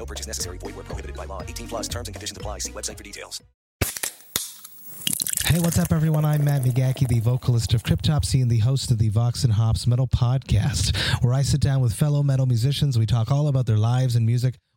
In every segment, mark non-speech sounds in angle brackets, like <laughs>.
No purchase necessary. Void where prohibited by law. 18 plus terms and conditions apply. See website for details. Hey, what's up, everyone? I'm Matt McGachy, the vocalist of Cryptopsy and the host of the Vox and Hops Metal Podcast, where I sit down with fellow metal musicians. We talk all about their lives and music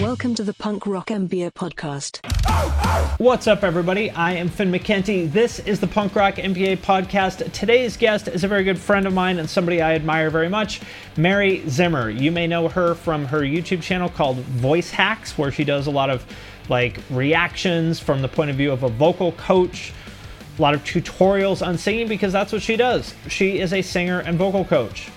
Welcome to the Punk Rock MBA podcast. What's up, everybody? I am Finn McKenty. This is the Punk Rock MBA podcast. Today's guest is a very good friend of mine and somebody I admire very much, Mary Zimmer. You may know her from her YouTube channel called Voice Hacks, where she does a lot of like reactions from the point of view of a vocal coach, a lot of tutorials on singing because that's what she does. She is a singer and vocal coach.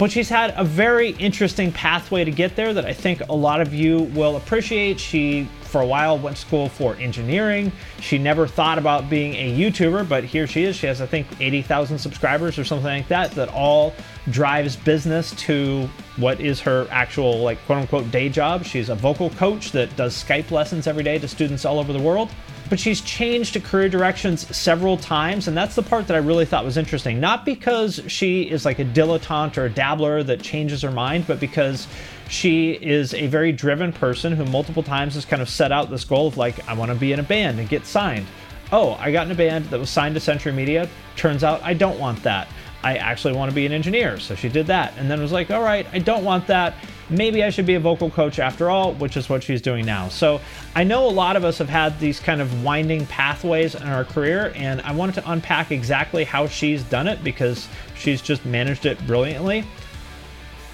But she's had a very interesting pathway to get there that I think a lot of you will appreciate. She, for a while, went to school for engineering. She never thought about being a YouTuber, but here she is. She has, I think, 80,000 subscribers or something like that, that all drives business to what is her actual, like, quote unquote, day job. She's a vocal coach that does Skype lessons every day to students all over the world but she's changed career directions several times, and that's the part that I really thought was interesting. Not because she is like a dilettante or a dabbler that changes her mind, but because she is a very driven person who multiple times has kind of set out this goal of like, I want to be in a band and get signed. Oh, I got in a band that was signed to Century Media. Turns out I don't want that. I actually want to be an engineer. So she did that. And then was like, all right, I don't want that maybe I should be a vocal coach after all, which is what she's doing now. So I know a lot of us have had these kind of winding pathways in our career, and I wanted to unpack exactly how she's done it because she's just managed it brilliantly.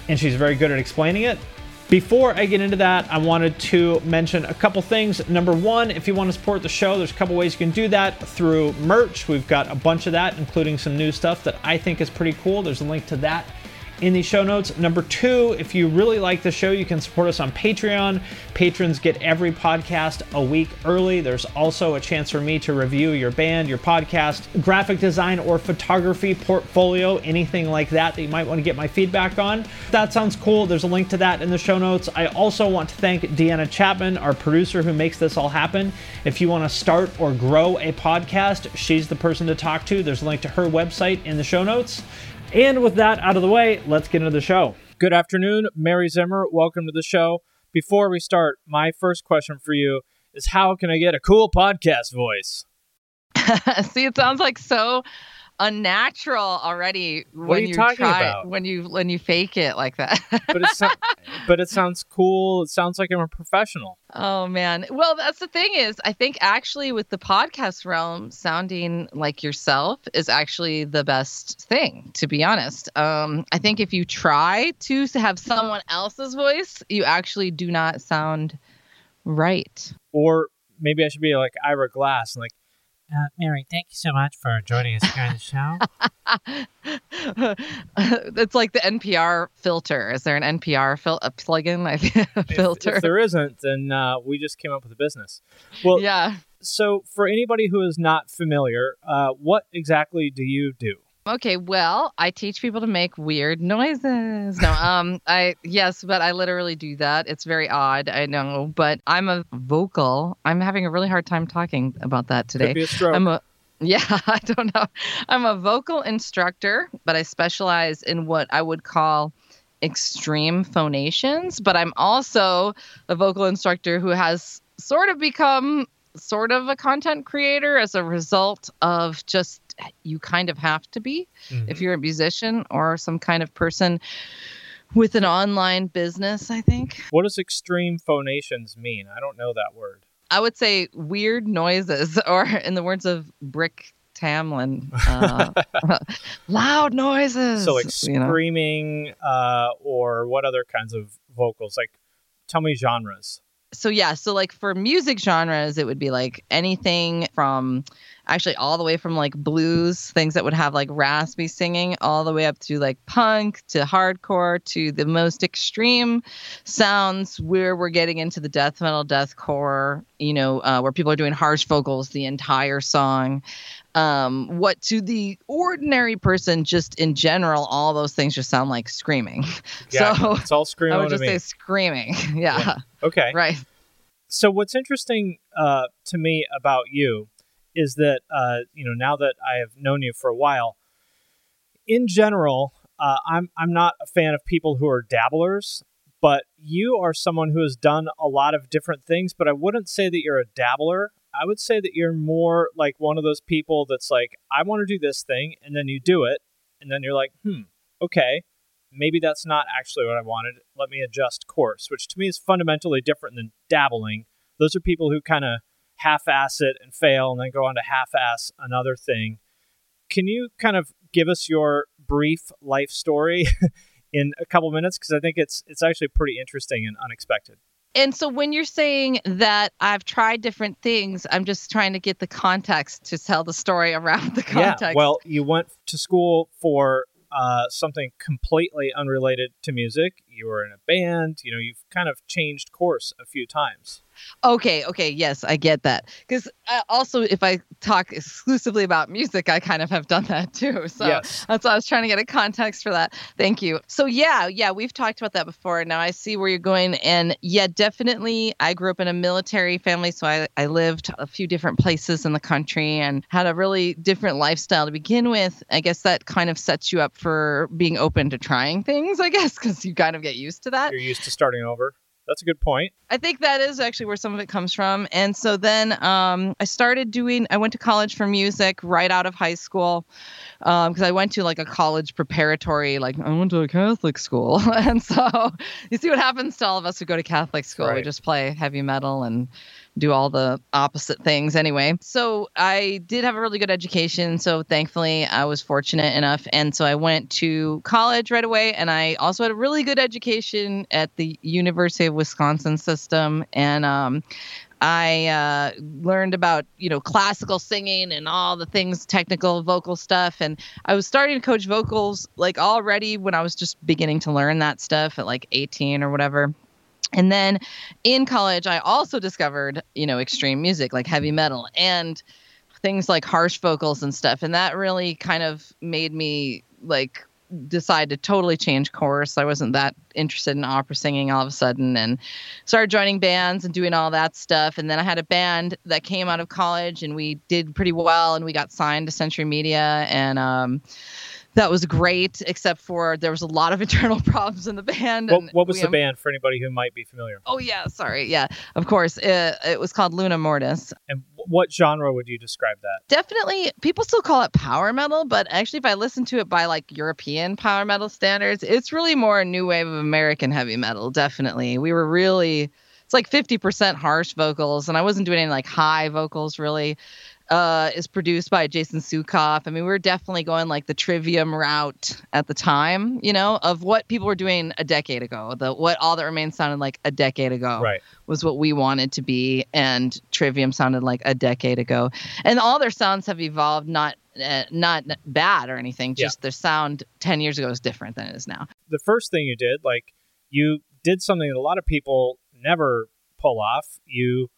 And she's very good at explaining it. Before I get into that, I wanted to mention a couple things. Number one, if you want to support the show, there's a couple ways you can do that through merch. We've got a bunch of that, including some new stuff that I think is pretty cool. There's a link to that in the show notes. Number two, if you really like the show, you can support us on Patreon. Patrons get every podcast a week early. There's also a chance for me to review your band, your podcast, graphic design, or photography portfolio, anything like that that you might want to get my feedback on. If that sounds cool. There's a link to that in the show notes. I also want to thank Deanna Chapman, our producer who makes this all happen. If you want to start or grow a podcast, she's the person to talk to. There's a link to her website in the show notes. And with that out of the way, let's get into the show. Good afternoon, Mary Zimmer. Welcome to the show. Before we start, my first question for you is how can I get a cool podcast voice? <laughs> See, it sounds like so unnatural already What when are you talking try about? when you when you fake it like that. <laughs> But it, so- but it sounds cool. It sounds like I'm a professional. oh man. Well, that's the thing is I think actually with the podcast realm sounding like yourself is actually the best thing to be honest. Um I think if you try to have someone else's voice, you actually do not sound right. Or maybe I should be like Ira Glass and like, uh, Mary, thank you so much for joining us here on the show. <laughs> it's like the NPR filter. Is there an NPR fil- a plugin? I a If- filter. If, there isn't, then uh, we just came up with a business. Well, yeah. so for anybody who is not familiar, uh, what exactly do you do? Okay. Well, I teach people to make weird noises. No. Um. <laughs> I yes, but I literally do that. It's very odd. I know, but I'm a vocal. I'm having a really hard time talking about that Could today. be a stroke. I'm a yeah, <laughs> I don't know. I'm a vocal instructor, but I specialize in what I would call extreme phonations, but I'm also a vocal instructor who has sort of become sort of a content creator as a result of just you kind of have to be Mhm. if you're a musician or some kind of person with an online business, I think. What does extreme phonations mean? I don't know that word. I would say weird noises, <laughs> or in the words of Brick Tamland, uh, <laughs> <laughs> loud noises. So like you know? screaming uh, or what other kinds of vocals? Like tell me genres. so yeah so like for music genres it would be like anything from actually all the way from like blues things that would have like raspy singing all the way up to like punk to hardcore to the most extreme sounds where we're getting into the death metal deathcore you know uh, where people are doing harsh vocals the entire song um, what to the ordinary person just in general all those things just sound like screaming <laughs> Yeah, so it's all screaming. i would just say screaming <laughs> yeah. okay. right So what's interesting uh, to me about you is that uh, you know now that I have known you for a while, in general, uh, I'm I'm not a fan of people who are dabblers. But you are someone who has done a lot of different things. But I wouldn't say that you're a dabbler. I would say that you're more like one of those people that's like, I want to do this thing, and then you do it, and then you're like, hmm, okay, maybe that's not actually what I wanted. Let me adjust course, which to me is fundamentally different than dabbling. Those are people who kind of half ass it and fail and then go on to half ass another thing. Can you kind of give us your brief life story <laughs> in a couple minutes? Because I think it's it's actually pretty interesting and unexpected. And so when you're saying that I've tried different things, I'm just trying to get the context to tell the story around the context. Yeah. Well, you went to school for uh, something completely unrelated to music. You were in a band. You know, you've kind of changed course a few times. Okay, okay, yes, I get that. Because uh, also, if I talk exclusively about music, I kind of have done that <laughs> too. So Yes. that's why I was trying to get a context for that. Thank you. So yeah, yeah, we've talked about that before. Now I see where you're going, and yeah, definitely. I grew up in a military family, so I I lived a few different places in the country and had a really different lifestyle to begin with. I guess that kind of sets you up for being open to trying things. I guess because you kind of get used to that. You're used to starting over. That's a good point. I think that is actually where some of it comes from. And so then um, I started doing, I went to college for music right out of high school because I went to like a college preparatory, like I went to a Catholic school. <laughs> and so you see what happens to all of us who go to Catholic school. We just play heavy metal and do all the opposite things anyway. So I did have a really good education. So thankfully, I was fortunate enough. And so I went to college right away. And I also had a really good education at the University of Wisconsin system. And um, I uh, learned about you know classical singing and all the things, technical vocal stuff, and I was starting to coach vocals like already when I was just beginning to learn that stuff at like 18 or whatever. And then in college, I also discovered you know extreme music like heavy metal and things like harsh vocals and stuff, and that really kind of made me like decide to totally change course. I wasn't that interested in opera singing all of a sudden and started joining bands and doing all that stuff. And then I had a band that came out of college and we did pretty well and we got signed to Century Media and um that was great, except for there was a lot of <laughs> internal problems in the band. What, what was the band for anybody who might be familiar? Oh yeah, sorry, yeah, of course. It, it was called Luna Mortis. And what genre would you describe that? definitely people still call it power metal but actually if i listen to it by like european power metal standards it's really more a new wave of american heavy metal definitely we were really it's like 50% harsh vocals and i wasn't doing any like high vocals really uh, is produced by Jason Suecof. I mean, we were definitely going like the trivium route at the time, you know, of what people were doing a decade ago. The what all that remains sounded like a decade ago Right. was what we wanted to be, and Trivium sounded like a decade ago. And all their sounds have evolved, not uh, not bad or anything. Yeah. Just their sound ten years ago is different than it is now. The first thing you did, like you did something that a lot of people never pull off. You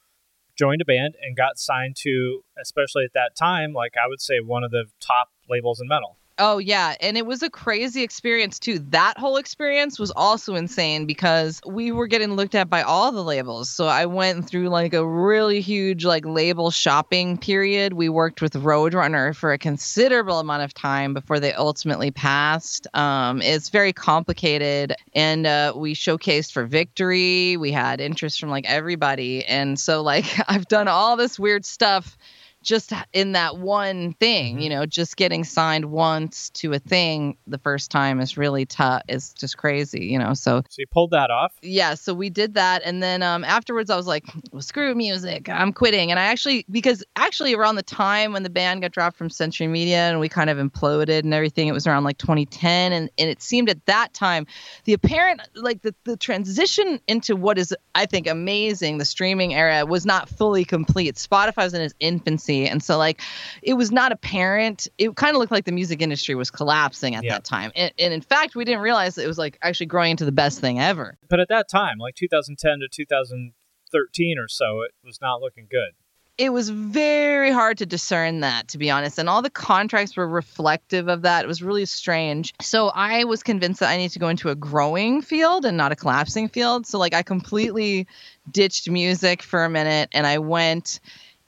joined a band and got signed to, especially at that time, like I would say one of the top labels in metal. Oh yeah, and it was a crazy experience too. That whole experience was also insane because we were getting looked at by all the labels. So I went through like a really huge like label shopping period. We worked with Roadrunner for a considerable amount of time before they ultimately passed. Um, it's very complicated, and uh, we showcased for Victory. We had interest from like everybody, and so like <laughs> I've done all this weird stuff just in that one thing, you know, just getting signed once to a thing the first time is really tough. It's just crazy, you know. So So you pulled that off. yeah, so we did that, and then um, afterwards I was like, well, screw music, I'm quitting. And I actually, because actually around the time when the band got dropped from Century Media and we kind of imploded and everything, it was around like 2010, and and it seemed at that time the apparent like the the transition into what is I think amazing, the streaming era was not fully complete. Spotify was in its infancy, and so like it was not apparent. It kind of looked like the music industry was collapsing at Yeah. that time, and, and in fact, we didn't realize it was like actually growing into the best thing ever. But at that time, like 2010 to 2013 or so, it was not looking good. it was very hard to discern that to be honest and all the contracts were reflective of that it was really strange so i was convinced that i need to go into a growing field and not a collapsing field so like i completely ditched music for a minute and i went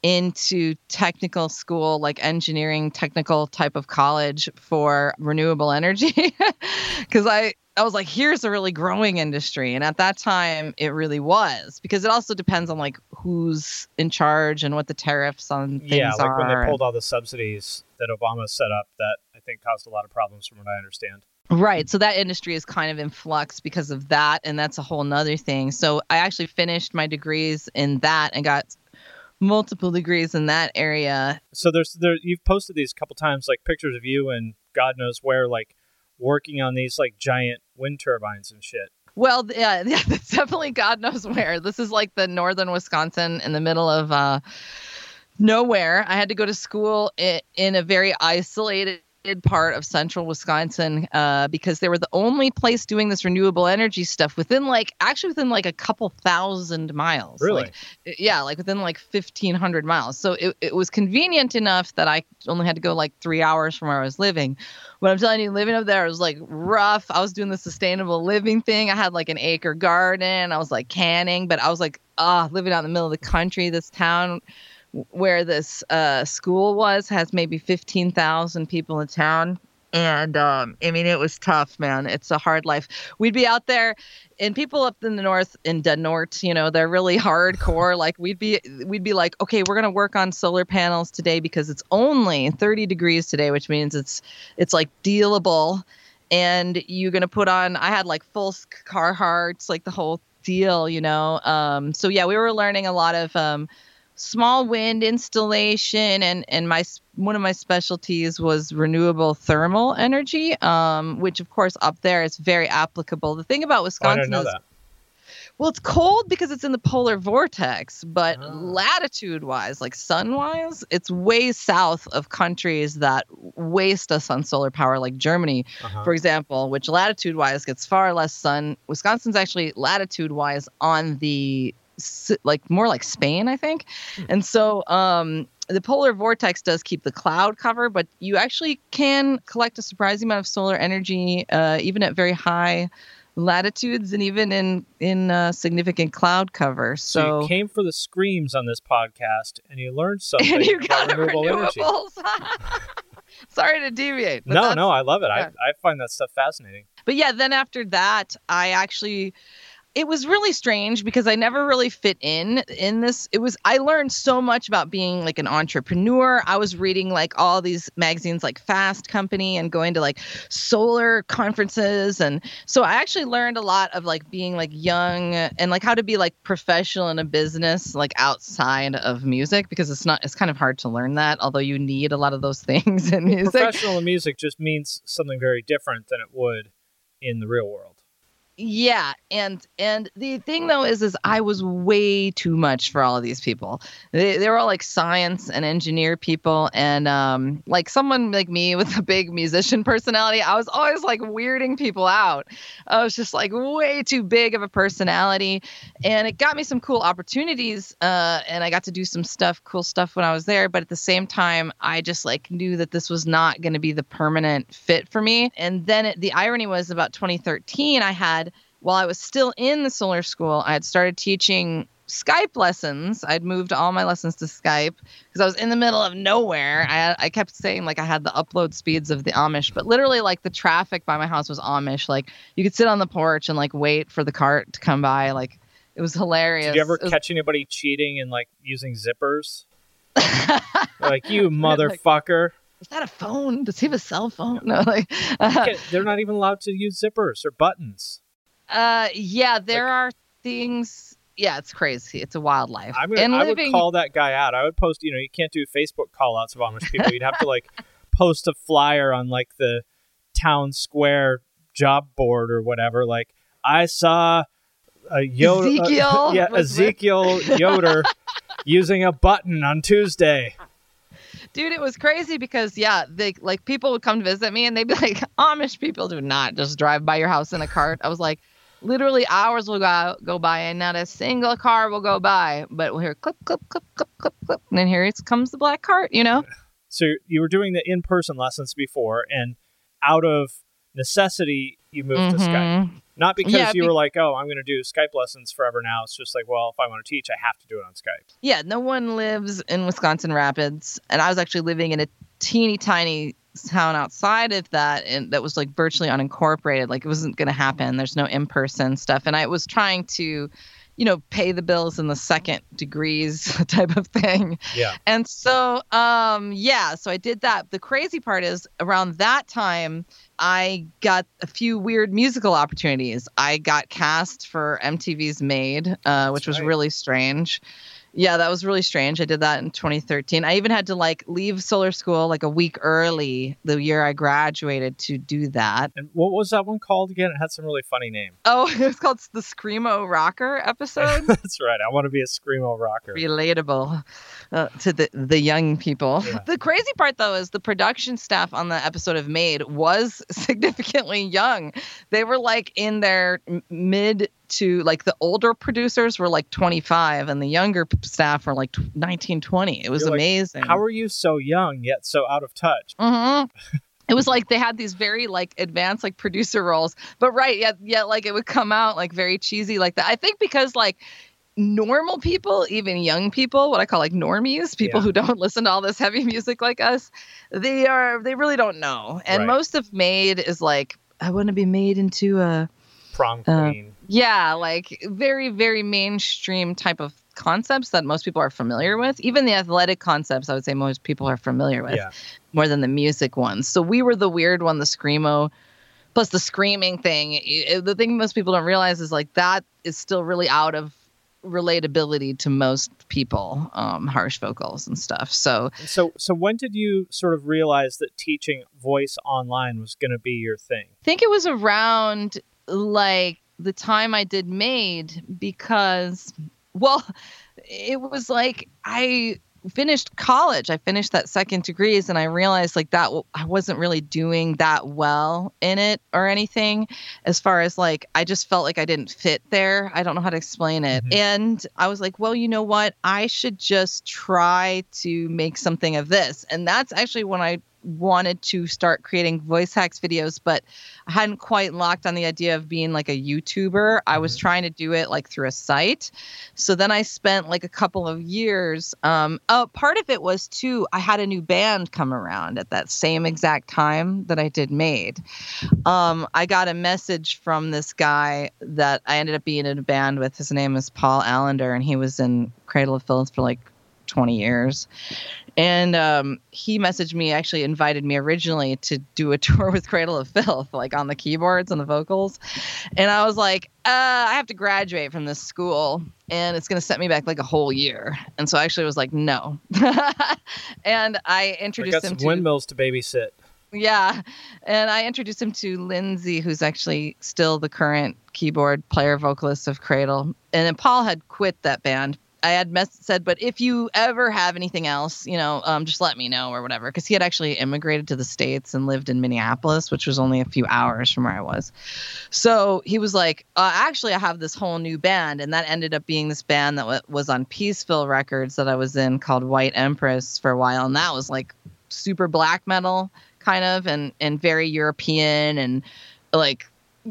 into technical school like engineering technical type of college for renewable energy <laughs> because i I was like, here's a really growing industry. And at that time, it really was because it also depends on like who's in charge and what the tariffs on things are. yeah, like are. when they pulled all the subsidies that Obama set up, that I think caused a lot of problems, from what I understand. Right. So that industry is kind of in flux because of that. And that's a whole nother thing. So I actually finished my degrees in that and got multiple degrees in that area. So there's there you've posted these a couple times, like pictures of you and God knows where, like working on these like giant wind turbines and shit. Well, yeah, <laughs> yeah, that's definitely God knows where. This is like the northern Wisconsin in the middle of uh, nowhere. I had to go to school in, in a very isolated part of central Wisconsin uh, because they were the only place doing this renewable energy stuff within like actually within like a couple thousand miles. Really? Like, yeah, like within like 1500 miles. So it, it was convenient enough that I only had to go like three hours from where I was living. But I'm telling you, living up there was like rough. I was doing the sustainable living thing. I had like an acre garden. I was like canning, but I was like, ah, living out in the middle of the country. This town where this uh, school was has maybe 15,000 people in town. And um, I mean, it was tough, man. It's a hard life. We'd be out there, and people up in the north, in the north, you know, they're really hardcore. <laughs> like we'd be, we'd be like, okay, we're gonna work on solar panels today because it's only 30 degrees today, which means it's, it's like dealable. And you're gonna put on. I had like full Carhartts, like the whole deal, you know. Um, so yeah, we were learning a lot of um, small wind installation and and my one of my specialties was renewable thermal energy um, which of course up there is very applicable the thing about Oh, wisconsin is that. well it's cold because it's in the polar vortex but Oh. latitude wise like sun wise it's way south of countries that waste us on solar power like germany Uh-huh. for example, which latitude wise gets far less sun. Wisconsin's actually latitude wise on the like more like Spain, I think. And so um, the polar vortex does keep the cloud cover, but you actually can collect a surprising amount of solar energy uh, even at very high latitudes and even in in uh, significant cloud cover. So, So, you came for the screams on this podcast, and you learned <laughs> something and you about got renewable energy. <laughs> Sorry to deviate. but No, no, I love it. I. I find that stuff fascinating. but yeah, then after that, I actually it was really strange because I never really fit in in this. It was I learned so much about being like an entrepreneur. I was reading like all these magazines like Fast Company and going to like solar conferences and so I actually learned a lot of like being like young and like how to be like professional in a business like outside of music because it's not it's kind of hard to learn that although you need a lot of those <laughs> things in music. Professional in music just means something very different than it would in the real world. Yeah, and and the thing though is is I was way too much for all of these people. They they were all like science and engineer people and um like someone like me with a big musician personality, I was always like weirding people out. I was just like way too big of a personality and it got me some cool opportunities uh and I got to do some stuff cool stuff when I was there, but at the same time I just like knew that this was not going to be the permanent fit for me. And then it, the irony was about 2013 I had while I was still in the solar school, I had started teaching Skype lessons. I'd moved all my lessons to Skype because I was in the middle of nowhere. I, I kept saying like I had the upload speeds of the Amish, but literally like the traffic by my house was Amish. Like you could sit on the porch and like wait for the cart to come by. Like it was hilarious. Did you ever was- catch anybody cheating and like using zippers? <laughs> like you <laughs> motherfucker. Is that a phone? Does he have a cell phone? <laughs> No, like, uh, They're not even allowed to use zippers or buttons. Uh, yeah, there are things. Yeah, it's crazy. It's a wildlife. I'm gonna, and I living, would call that guy out. I would post. You know, you can't do Facebook call outs of Amish people. You'd have to like <laughs> post a flyer on like the town square job board or whatever. Like I saw a Yoder, <laughs> Ezekiel <laughs> yeah, was with- Ezekiel Yoder using a button on Tuesday. dude, it was crazy because yeah, they like people would come to visit me and they'd be like, Amish people do not just drive by your house in a cart. I was like, literally hours will go go by and not a single car will go by, but we'll hear clip clip clip clip clip clip, and then here it comes the black cart. You know? So you were doing the in-person lessons before, and out of necessity, you moved to Skype. Mhm. Not because Yeah, you be- were like, oh, I'm going to do Skype lessons forever now. It's just like, well, if I want to teach, I have to do it on Skype. Yeah, no one lives in Wisconsin Rapids, and I was actually living in a teeny tiny town outside of that, and that was like virtually unincorporated. Like it wasn't going to happen. There's no in person stuff, and I was trying to, you know, pay the bills in the second degrees <laughs> type of thing. Yeah. And so, um, yeah, so I did that. The crazy part is around that time, I got a few weird musical opportunities. I got cast for MTV's Made, uh, which was right. really strange. Yeah, that was really strange. I did that in 2013. I even had to like leave solar school like a week early the year I graduated to do that. And what was that one called again? It had some really funny name. Oh, <laughs> it was called the Screamo Rocker episode. <laughs> That's right. I want to be a screamo rocker. relatable uh, to the the young people. Yeah. The crazy part though is the production staff on the episode of Made was <laughs> significantly young. They were like in their mid to like the older producers were like 25 and the younger staff were like tw- 19 20. It was You're like, amazing. How are you so young yet so out of touch? hmm It was like they had these very like advanced like producer roles, but right, yeah, yeah, like it would come out like very cheesy like that. I think because like normal people, even young people, what I call like normies, people Yeah. who don't <laughs> listen to all this heavy music like us, they are they really don't know. And Right. most of Made is like I want to be made into a Prom Uh, queen. Yeah, like very, very mainstream type of concepts that most people are familiar with. Even the athletic concepts, I would say most people are familiar with yeah. more than the music ones. So we were the weird one, the screamo, plus the screaming thing. The thing most people don't realize is like that is still really out of relatability to most people, um, harsh vocals and stuff. So So so when did you sort of realize that teaching voice online was going to be your thing? I think it was around like the time I did Made because, well, it was like I finished college. I finished that second degrees and I realized like that I wasn't really doing that well in it or anything as far as like I just felt like I didn't fit there. I don't know how to explain it. Mhm. And I was like, well, you know what? I should just try to make something of this. And that's actually when I wanted to start creating voice hacks videos, but I hadn't quite locked on the idea of being like a YouTuber. I was Mhm. trying to do it like through a site. So then I spent like a couple of years. Um, oh, part of it was too, I had a new band come around at that same exact time that I did Made. Um, I got a message from this guy that I ended up being in a band with. His name is Paul Allender, and he was in Cradle of Filth for like 20 years. And um, he messaged me, actually invited me originally to do a <laughs> tour with Cradle of Filth, like on the keyboards and the vocals. And I was like, uh, I have to graduate from this school and it's going to set me back like a whole year. And so I actually was like, no. <laughs> and I I introduced got him to windmills to babysit. yeah. And I introduced him to Lindsay, who's actually still the current keyboard player vocalist of Cradle. And then Paul had quit that band. I had mess- said, but if you ever have anything else, you know, um, just let me know or whatever. Because he had actually immigrated to the States and lived in Minneapolis, which was only a few hours from where I was. So he was like, uh, actually, I have this whole new band. And that ended up being this band that w- was on Peaceville Records that I was in called White Empress for a while. And that was like super black metal kind of and and very European and like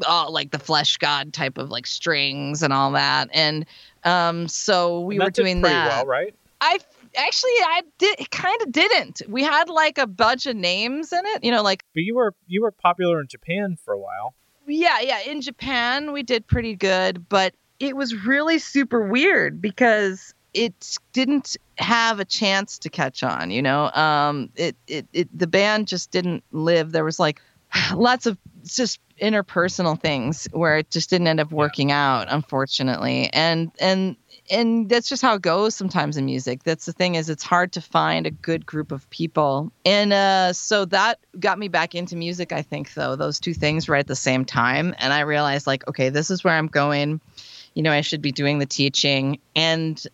uh, like the Fleshgod type of like strings and all that. And um, so we were doing that. well, right? I actually I did kind of didn't. We had like a bunch of names in it, you know, like But you were you were popular in Japan for a while. yeah, yeah. In Japan, we did pretty good, but it was really super weird because it didn't have a chance to catch on, you know. Um, it, it, it, the band just didn't live. There was like <sighs> lots of just interpersonal things where it just didn't end up working out, unfortunately. And and and that's just how it goes sometimes in music. That's the thing is it's hard to find a good group of people. And uh, so that got me back into music, I think, though, those two things right at the same time. And I realized like, okay, this is where I'm going. You know, I should be doing the teaching. And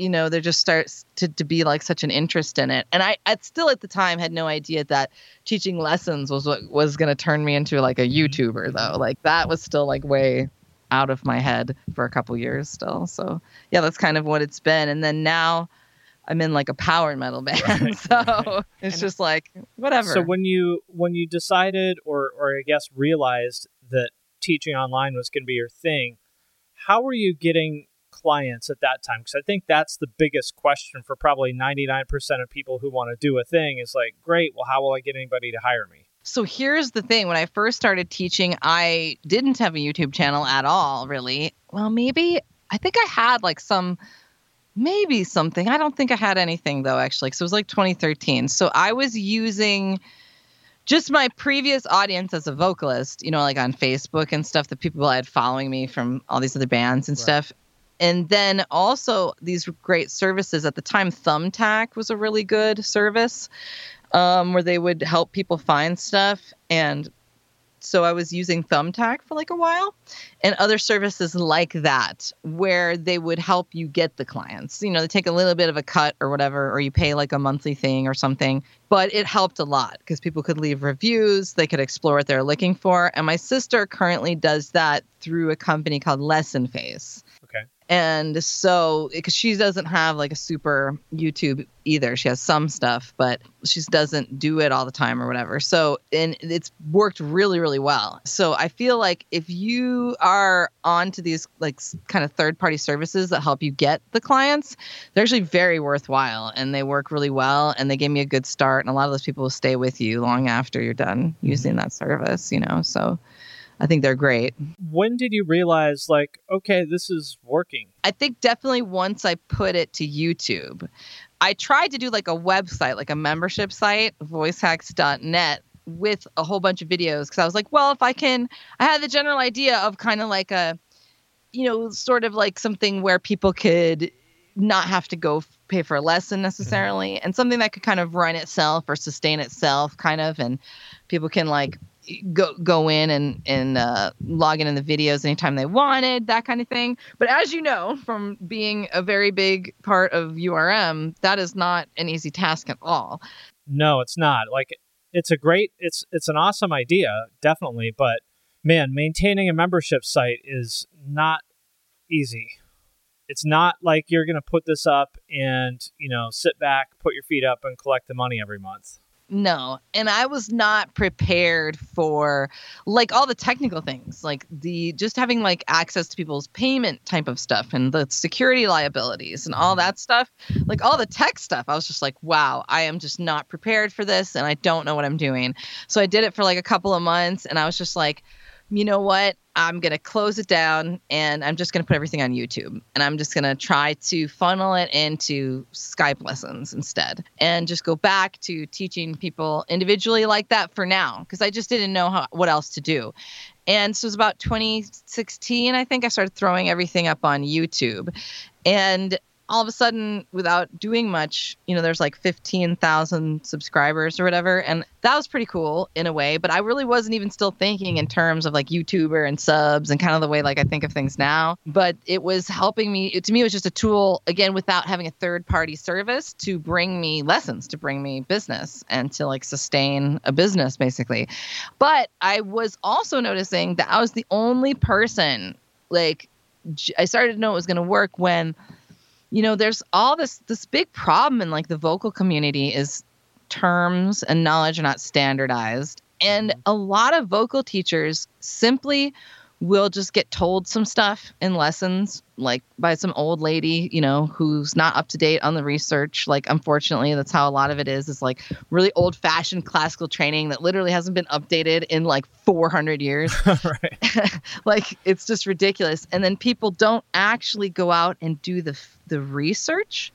you know there just starts to, to be like such an interest in it. And i at still at the time had no idea that teaching lessons was what was going to turn me into like a youtuber though. Like that was still like way out of my head for a couple years still. So yeah that's kind of what it's been. And then now i'm in like a power metal <laughs> band. So it's And- just like whatever. So when you when you decided or or I guess realized that teaching online was going to be your thing, how were you getting clients at that time? Because I think that's the biggest question for probably 99% of people who want to do a thing is like, great, well, how will I get anybody to hire me? So here's the thing. When I first started teaching, I didn't have a YouTube channel at all, really. Well, maybe I think I had like some maybe something. I don't think I had anything though actually. So it was like 2013. So I was using just my previous audience as a vocalist, you know, like on Facebook and stuff, the people I had following me from all these other bands and Right. stuff. And then also these great services at the time, Thumbtack was a really good service um, where they would help people find stuff. And so I was using Thumbtack for like a while and other services like that where they would help you get the clients. You know, they take a little bit of a cut or whatever, or you pay like a monthly thing or something. But it helped a lot because people could leave reviews, they could explore what they're looking for. And my sister currently does that through a company called Lesson Face. Okay. And so, because she doesn't have like a super YouTube either, she has some stuff, but she doesn't do it all the time or whatever. So, and it's worked really, really well. So, I feel like if you are onto these like kind of third party services that help you get the clients, they're actually very worthwhile and they work really well and they gave me a good start. And a lot of those people will stay with you long after you're done mm-hmm. using that service, you know? So, I think they're great. When did you realize, like, okay, this is working? I think definitely once I put it to YouTube, I tried to do like a website, like a membership site, voicehacks.net, with a whole bunch of videos because I was like, well, if I can, I had the general idea of kind of like a, you know, sort of like something where people could not have to go pay for a lesson mm-hmm. necessarily and something that could kind of run itself or sustain itself kind of and people can like go go in and and uh, log in in the videos anytime they wanted that kind of thing but as you know from being a very big part of URM that is not an easy task at all No, it's not. Like, it's a great, it's it's an awesome idea, definitely. But man, maintaining a membership site is not easy. It's not like you're gonna put this up and you know sit back, put your feet up, and collect the money every month. No, and I was not prepared for like all the technical things, like the just having like access to people's payment type of stuff and the security liabilities and all mm-hmm. that stuff. Like all the tech stuff, I was just like, wow, I am just not prepared for this and I don't know what I'm doing. So I did it for like a couple of months and I was just like, you know what? I'm going to close it down and I'm just going to put everything on YouTube. And I'm just going to try to funnel it into Skype lessons instead and just go back to teaching people individually like that for now because I just didn't know how, what else to do. And so it was about 2016, I think I started throwing everything up on YouTube. And all of a sudden, without doing much, you know, there's like 15,000 subscribers or whatever. And that was pretty cool in a way. But I really wasn't even still thinking in terms of like YouTuber and subs and kind of the way like I think of things now. But it was helping me. It, to me, it was just a tool, again, without having a third party service to bring me lessons, to bring me business and to like sustain a business basically. But I was also noticing that I was the only person like, I started to know it was going to work when you know there's all this this big problem in like the vocal community is terms and knowledge are not standardized and mm-hmm. a lot of vocal teachers simply will just get told some stuff in lessons like by some old lady, you know, who's not up to date on the research. Like, unfortunately, that's how a lot of it is. Is like really old fashioned classical training that literally hasn't been updated in like 400 years. <laughs> <laughs> like, it's just ridiculous. And then people don't actually go out and do the the research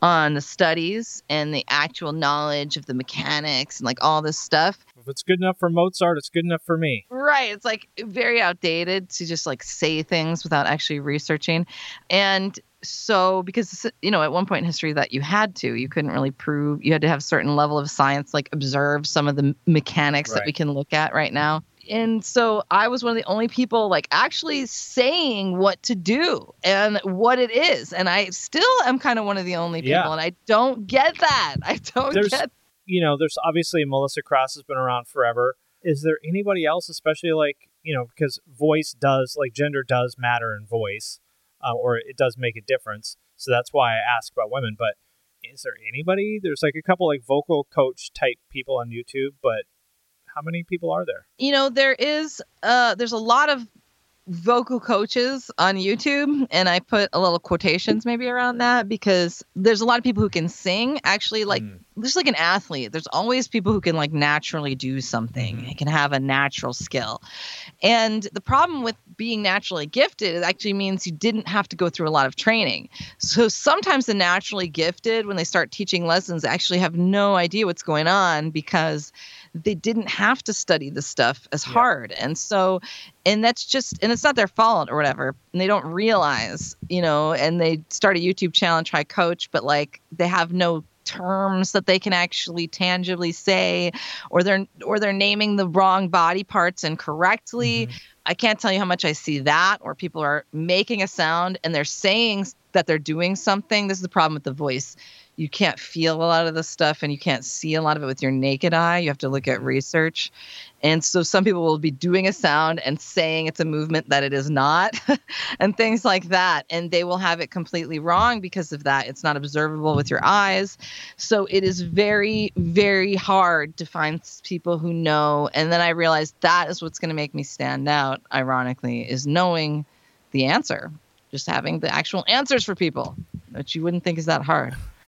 on the studies and the actual knowledge of the mechanics and like all this stuff. If it's good enough for Mozart, it's good enough for me. Right. It's like very outdated to just like say things without actually researching. And so because you know at one point in history that you had to you couldn't really prove you had to have a certain level of science like observe some of the mechanics Right. that we can look at right now and so i was one of the only people like actually saying what to do and what it is and i still am kind of one of the only people Yeah. and i don't get that <laughs> i don't There's- get you know, there's obviously Melissa Cross has been around forever. Is there anybody else, especially like, you know, because voice does, like gender does matter in voice, uh, or it does make a difference. So that's why I ask about women. But is there anybody? There's like a couple like vocal coach type people on YouTube, but how many people are there? you know there is uh there's a lot of vocal coaches on YouTube and I put a little quotations maybe around that because there's a lot of people who can sing actually like Mm. just like an athlete there's always people who can like naturally do something Mhm. and can have a natural skill and the problem with being naturally gifted actually means you didn't have to go through a lot of training so sometimes the naturally gifted when they start teaching lessons actually have no idea what's going on because they didn't have to study the stuff as Yeah. hard. And so and that's just and it's not their fault or whatever. And they don't realize you know and they start a youtube channel and try coach but like they have no terms that they can actually tangibly say or they're or they're naming the wrong body parts incorrectly. Mm-hmm. I can't tell you how much i see that or people are making a sound and they're saying that they're doing something. This is the problem with the voice you can't feel a lot of the stuff and you can't see a lot of it with your naked eye. You have to look at mm-hmm. research. And so some people will be doing a sound and saying it's a movement that it is not <laughs> and things like that. And they will have it completely wrong because of that. It's not observable with your eyes. So it is very, very hard to find people who know. And then I realized that is what's going to make me stand out, ironically, is knowing the answer, just having the actual answers for people, which you wouldn't think is that hard.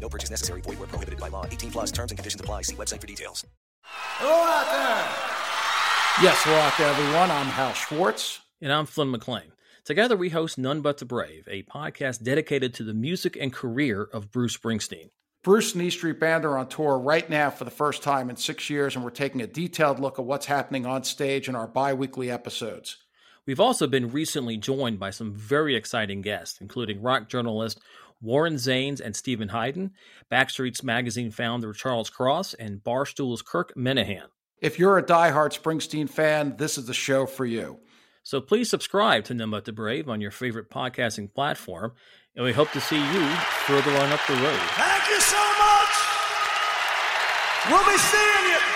No purchase necessary. Void where prohibited by law. 18 plus terms and conditions apply. See website for details. Hello out there. Yes, hello out there, everyone. I'm Hal Schwartz. And I'm Flynn McLean. Together, we host None But the Brave, a podcast dedicated to the music and career of Bruce Springsteen. Bruce and E Street Band are on tour right now for the first time in six years, and we're taking a detailed look at what's happening on stage in our bi weekly episodes. We've also been recently joined by some very exciting guests, including rock journalist Warren Zanes and Steven Hyden, Backstreet's Magazine founder Charles Cross, and Barstool's Kirk Minihane. If you're a diehard Springsteen fan, this is the show for you. So please subscribe to None But the Brave on your favorite podcasting platform, and we hope to see you further on up the road. Thank you so much. We'll be seeing you.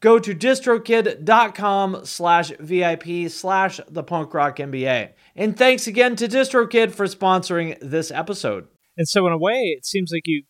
go to distrokid.com slash VIP slash the punk rock MBA. And thanks again to DistroKid for sponsoring this episode. And so, in a way, it seems like you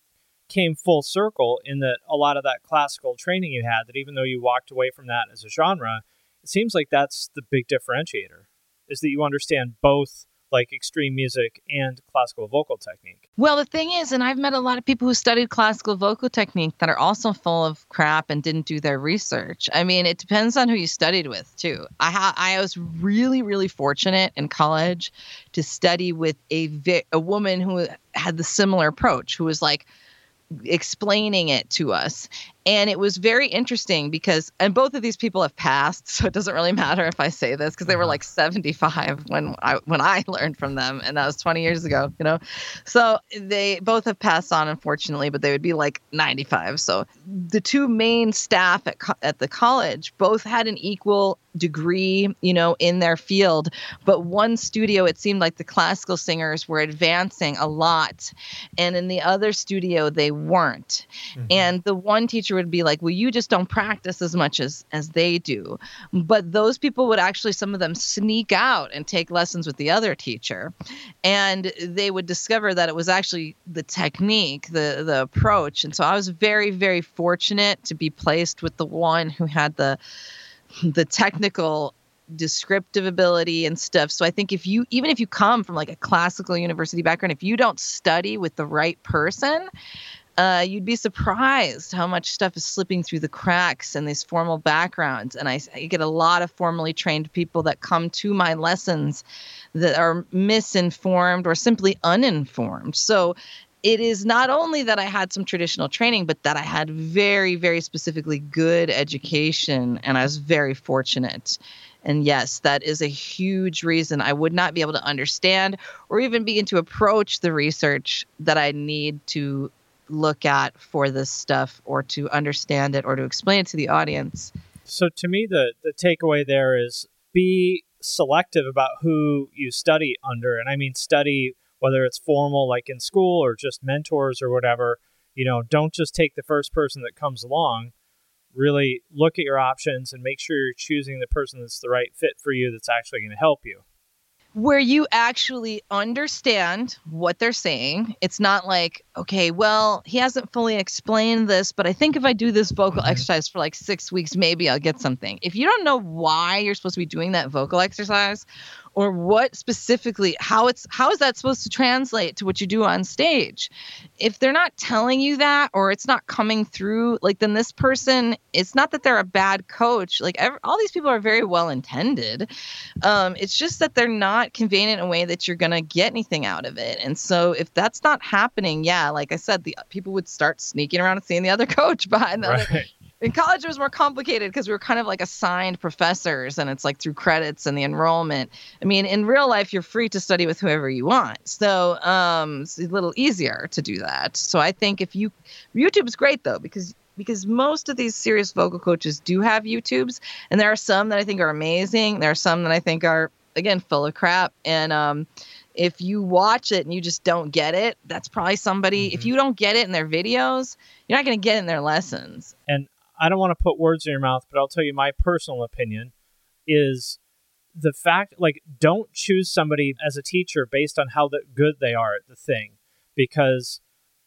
came full circle in that a lot of that classical training you had, that even though you walked away from that as a genre, it seems like that's the big differentiator is that you understand both like extreme music and classical vocal technique. Well, the thing is, and I've met a lot of people who studied classical vocal technique that are also full of crap and didn't do their research. I mean, it depends on who you studied with too. I ha- I was really really fortunate in college to study with a vi- a woman who had the similar approach, who was like explaining it to us and it was very interesting because and both of these people have passed <laughs> so it doesn't really matter if i say this because they were uh-huh. like 75 when i when i <laughs> learned from them and that was 20 years ago you know so they both have passed on unfortunately but they would be like 95 so the two main staff at, co- at the college both had an equal degree you know in their field but one studio it seemed like the classical singers were advancing a lot and in the other studio they weren't mm-hmm. and the one teacher would be like well you just don't practice as much as as they do. But those people would actually some of them sneak out and take lessons with the other teacher. And they would discover that it was actually the technique the the approach. And so i was very very fortunate to be placed with the one who had the the technical descriptive ability and stuff. So I think if you even if you come from like a classical university background, if you don't study with the right person, uh, you'd be surprised how much stuff is slipping through the cracks in these formal backgrounds. And I, I, get a lot of formally trained people that come to my lessons that are misinformed or simply uninformed. So it is not only that I had some traditional training, but that I had very, very specifically good education. And I was very fortunate. And yes, that is a huge reason I would not be able to understand or even begin to approach the research that I need to look at for this stuff or to understand it or to explain it to the audience. So to me the the takeaway there is be selective about who you study under and I mean study whether it's formal like in school or just mentors or whatever, you know, don't just take the first person that comes along. Really look at your options and make sure you're choosing the person that's the right fit for you that's actually going to help you where you actually understand what they're saying. It's not like, okay, well, he hasn't fully explained this, but I think if I do this vocal mm-hmm. exercise for like six weeks, maybe I'll get something. If you don't know why you're supposed to be doing that vocal exercise or what specifically how it's how is that supposed to translate to what you do on stage? If they're not telling you that or it's not coming through like then this person it's not that they're a bad coach like every, all these people are very well intended. Um, it's just that they're not conveying it in a way that you're going to get anything out of it. And so if that's not happening yeah like i said the people would start sneaking around and seeing the other <laughs> coach behind the right. other in college it was more complicated because we were kind of like assigned professors and it's like through credits and the enrollment i mean in real life you're free to study with whoever you want so um, it's a little easier to do that so i think if you youtube is great though because because most of these serious vocal coaches do have youtubes and there are some that i think are amazing there are some that i think are again full of crap and um, if you watch it and you just don't get it, that's probably somebody. Mm-hmm. If you don't get it in their videos, you're not going to get it in their lessons. And I don't want to put words in your mouth, but I'll tell you my personal opinion is the fact like don't choose somebody as a teacher based on how good they are at the thing because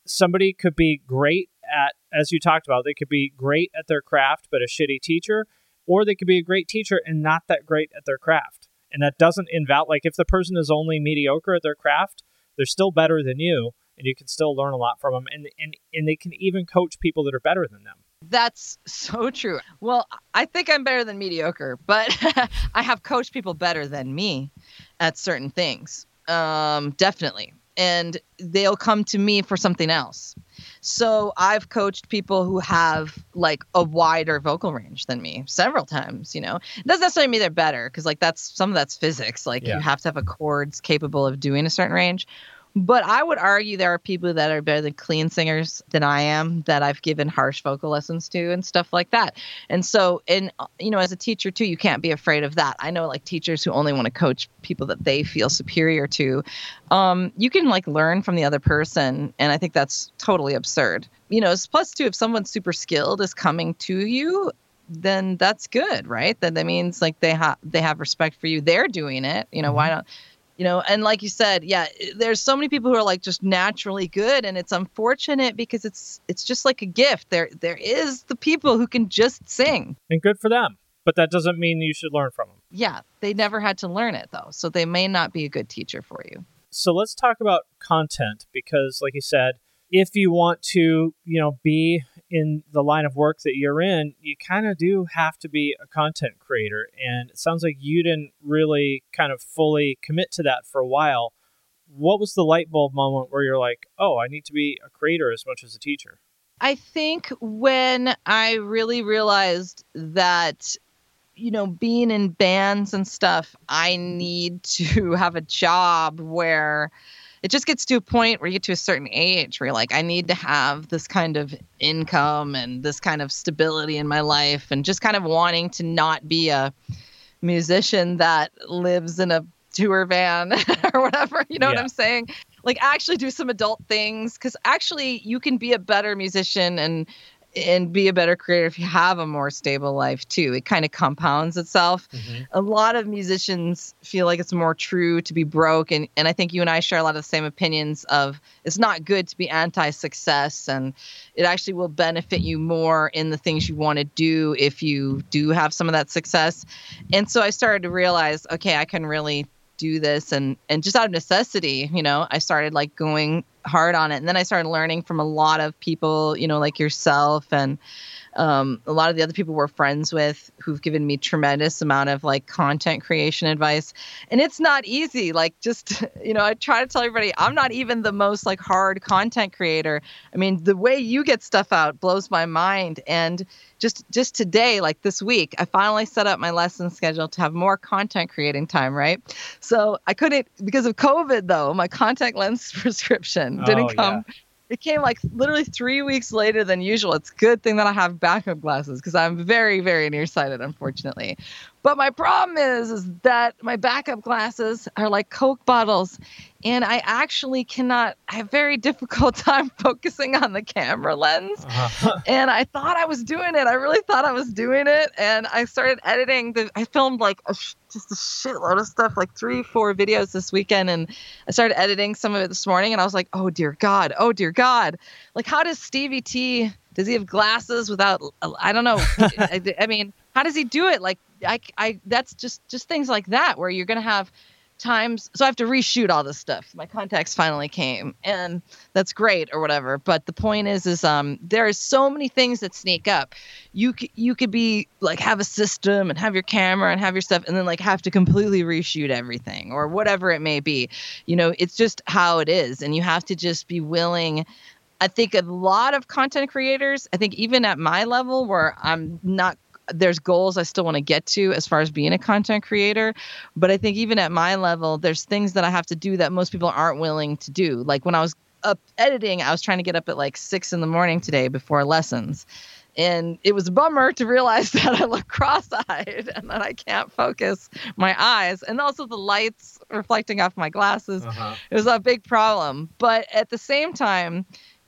somebody could be great at as you talked about they could be great at their craft but a shitty teacher or they could be a great teacher and not that great at their craft. And that doesn't invalidate like if the person is only mediocre at their craft they're still better than you and you can still learn a lot from them and and, and they can even coach people that are better than them that's so true. Well, I think I'm better than mediocre, but <laughs> I have coached people better than me at certain things. Um, definitely. And they'll come to me for something else. So I've coached people who have like a wider vocal range than me several times, you know. It doesn't necessarily mean they're better because like that's some of that's physics. Like Yeah. you have to have a chords capable of doing a certain range. But I would argue there are people that are better than clean singers than I am that I've given harsh vocal lessons to and stuff like that. And so, and you know, as a teacher too, you can't be afraid of that. I know like teachers who only want to coach people that they feel superior to. Um, you can like learn from the other person, and I think that's totally absurd. You know, plus too, if someone super skilled is coming to you, then that's good, right? Then that means like they have they have respect for you. They're doing it. You know, why not? You know, and like you said, yeah, there's so many people who are like just naturally good, and it's unfortunate because it's it's just like a gift. There there is the people who can just sing. And good for them. But that doesn't mean you should learn from them. Yeah, they never had to learn it though, so they may not be a good teacher for you. So let's talk about content because, like you said, if you want to, you know, be in the line of work that you're in, you kind of do have to be a content creator. And it sounds like you didn't really kind of fully commit to that for a while. What was the light bulb moment where you're like, oh, I need to be a creator as much as a teacher? I think when I really realized that, you know, being in bands and stuff, I need to <laughs> have a job where it just gets to a point where you get to a certain age where you're like, I need to have this kind of income and this kind of stability in my life, and just kind of wanting to not be a musician that lives in a tour van <laughs> or whatever. You know what I'm saying? Like actually do some adult things because actually you can be a better musician and and be a better creator if you have a more stable life too. It kind of compounds itself. Mm-hmm. A lot of musicians feel like it's more true to be broke and and I think you and I share a lot of the same opinions of it's not good to be anti-success and it actually will benefit you more in the things you want to do if you do have some of that success. And so I started to realize, okay, I can really do this and and just out of necessity, you know, I started like going hard on it. And then I started learning from a lot of people, you know, like yourself and um, a lot of the other people we're friends with who've given me tremendous amount of like content creation advice. And it's not easy. Like just <laughs> you know i try to tell everybody i'm not even the most like hard content creator. I mean the way you get stuff out blows my mind. And just just today like this week i finally set up my lesson schedule to have more content creating time right? So i couldn't because of covid though my contact lens <laughs> prescription didn't Oh, come it came like literally three weeks later than usual. It's a good thing that I have backup glasses because I'm very, very nearsighted, unfortunately. But my problem is, is that my backup glasses are like Coke bottles, and I actually cannot. I have very <laughs> difficult time focusing on the camera lens. Uh-huh. <laughs> And I thought I was doing it. I really thought I was doing it, and I started editing. The I filmed like a just a shitload of stuff, like three, four videos this weekend, and I started editing some of it this morning, and I was like, oh dear God, oh dear God, like how does Stevie T? Does he have glasses without? I don't know. <laughs> I, I mean, how does he do it? Like, I, I, that's just just things like that where you're gonna have times. So I have to reshoot all this stuff. My contacts finally came, and that's great or whatever. But the point is, is um, there are so many things that sneak up. You c- you could be like have a system and have your camera and have your stuff, and then like have to completely reshoot everything or whatever it may be. You know, it's just how it is, and you have to just be willing. I think a lot of content creators, I think even at my level where I'm not there's goals I still want to get to as far as being a content creator, but I think even at my level there's things that I have to do that most people aren't willing to do. Like when I was up editing, I was trying to get up at like 6 in the morning today before lessons. And it was a bummer to realize <laughs> that I look cross-eyed and that I can't focus my eyes and also the lights reflecting off my glasses Uh-huh. it was a big problem but at the same time